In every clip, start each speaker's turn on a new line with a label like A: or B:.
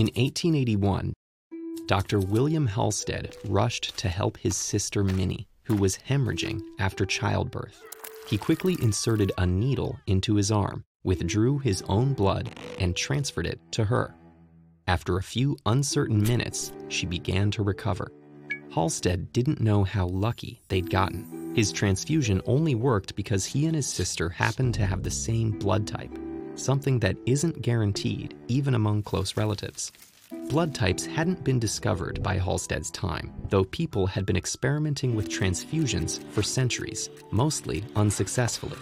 A: In 1881, Dr. William Halsted rushed to help his sister Minnie, who was hemorrhaging after childbirth. He quickly inserted a needle into his arm, withdrew his own blood, and transferred it to her. After a few uncertain minutes, she began to recover. Halsted didn't know how lucky they'd gotten. His transfusion only worked because he and his sister happened to have the same blood type, something that isn't guaranteed even among close relatives. Blood types hadn't been discovered by Halsted's time, though people had been experimenting with transfusions for centuries, mostly unsuccessfully.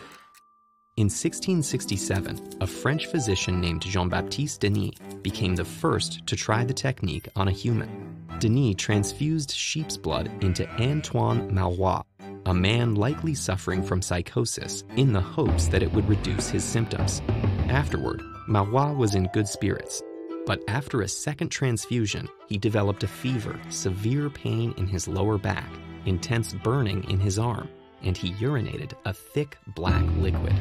A: In 1667, a French physician named Jean Baptiste Denis became the first to try the technique on a human. Denis transfused sheep's blood into Antoine Mauroy, a man likely suffering from psychosis, in the hopes that it would reduce his symptoms. Afterward, Mauroy was in good spirits, but after a second transfusion, he developed a fever, severe pain in his lower back, intense burning in his arm, and he urinated a thick black liquid.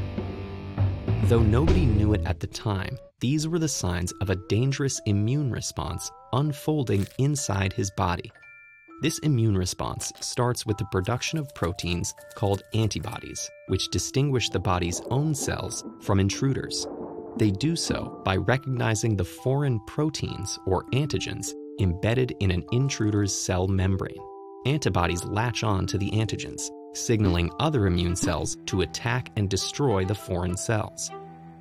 A: Though nobody knew it at the time, these were the signs of a dangerous immune response unfolding inside his body. This immune response starts with the production of proteins called antibodies, which distinguish the body's own cells from intruders. They do so by recognizing the foreign proteins or antigens embedded in an intruder's cell membrane. Antibodies latch on to the antigens, signaling other immune cells to attack and destroy the foreign cells.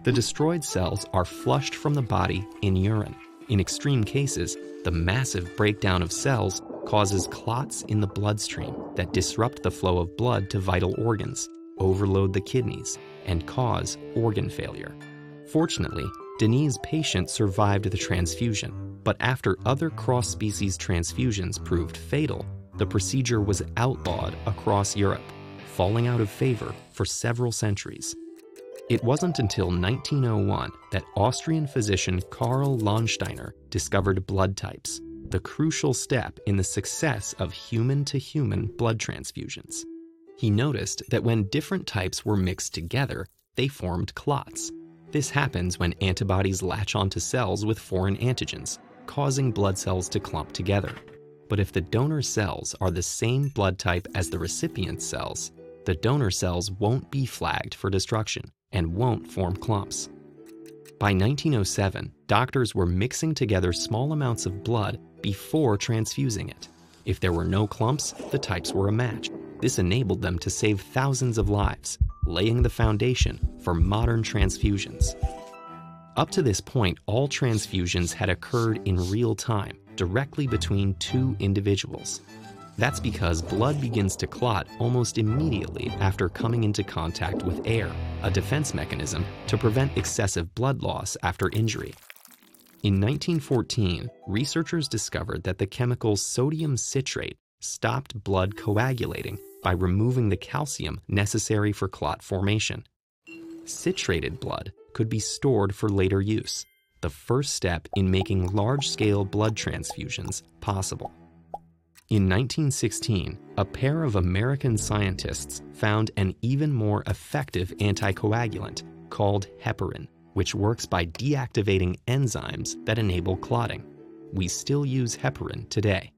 A: The destroyed cells are flushed from the body in urine. In extreme cases, the massive breakdown of cells causes clots in the bloodstream that disrupt the flow of blood to vital organs, overload the kidneys, and cause organ failure. Fortunately, Denis' patient survived the transfusion, but after other cross species transfusions proved fatal, the procedure was outlawed across Europe, falling out of favor for several centuries. It wasn't until 1901 that Austrian physician Karl Landsteiner discovered blood types, the crucial step in the success of human to human blood transfusions. He noticed that when different types were mixed together, they formed clots. This happens when antibodies latch onto cells with foreign antigens, causing blood cells to clump together. But if the donor cells are the same blood type as the recipient cells, the donor cells won't be flagged for destruction and won't form clumps. By 1907, doctors were mixing together small amounts of blood before transfusing it. If there were no clumps, the types were a match. This enabled them to save thousands of lives, laying the foundation for modern transfusions. Up to this point, all transfusions had occurred in real time, directly between two individuals. That's because blood begins to clot almost immediately after coming into contact with air, a defense mechanism to prevent excessive blood loss after injury. In 1914, researchers discovered that the chemical sodium citrate stopped blood coagulating by removing the calcium necessary for clot formation. Citrated blood could be stored for later use, the first step in making large scale blood transfusions possible. In 1916, a pair of American scientists found an even more effective anticoagulant called heparin, which works by deactivating enzymes that enable clotting. We still use heparin today.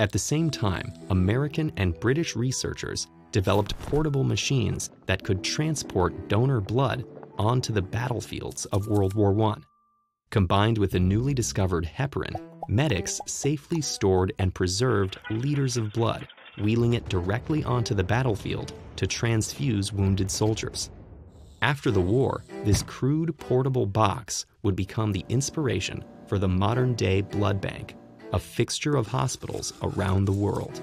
A: At the same time, American and British researchers developed portable machines that could transport donor blood onto the battlefields of World War I. Combined with the newly discovered heparin, medics safely stored and preserved liters of blood, wheeling it directly onto the battlefield to transfuse wounded soldiers. After the war, this crude portable box would become the inspiration for the modern day blood bank, a fixture of hospitals around the world.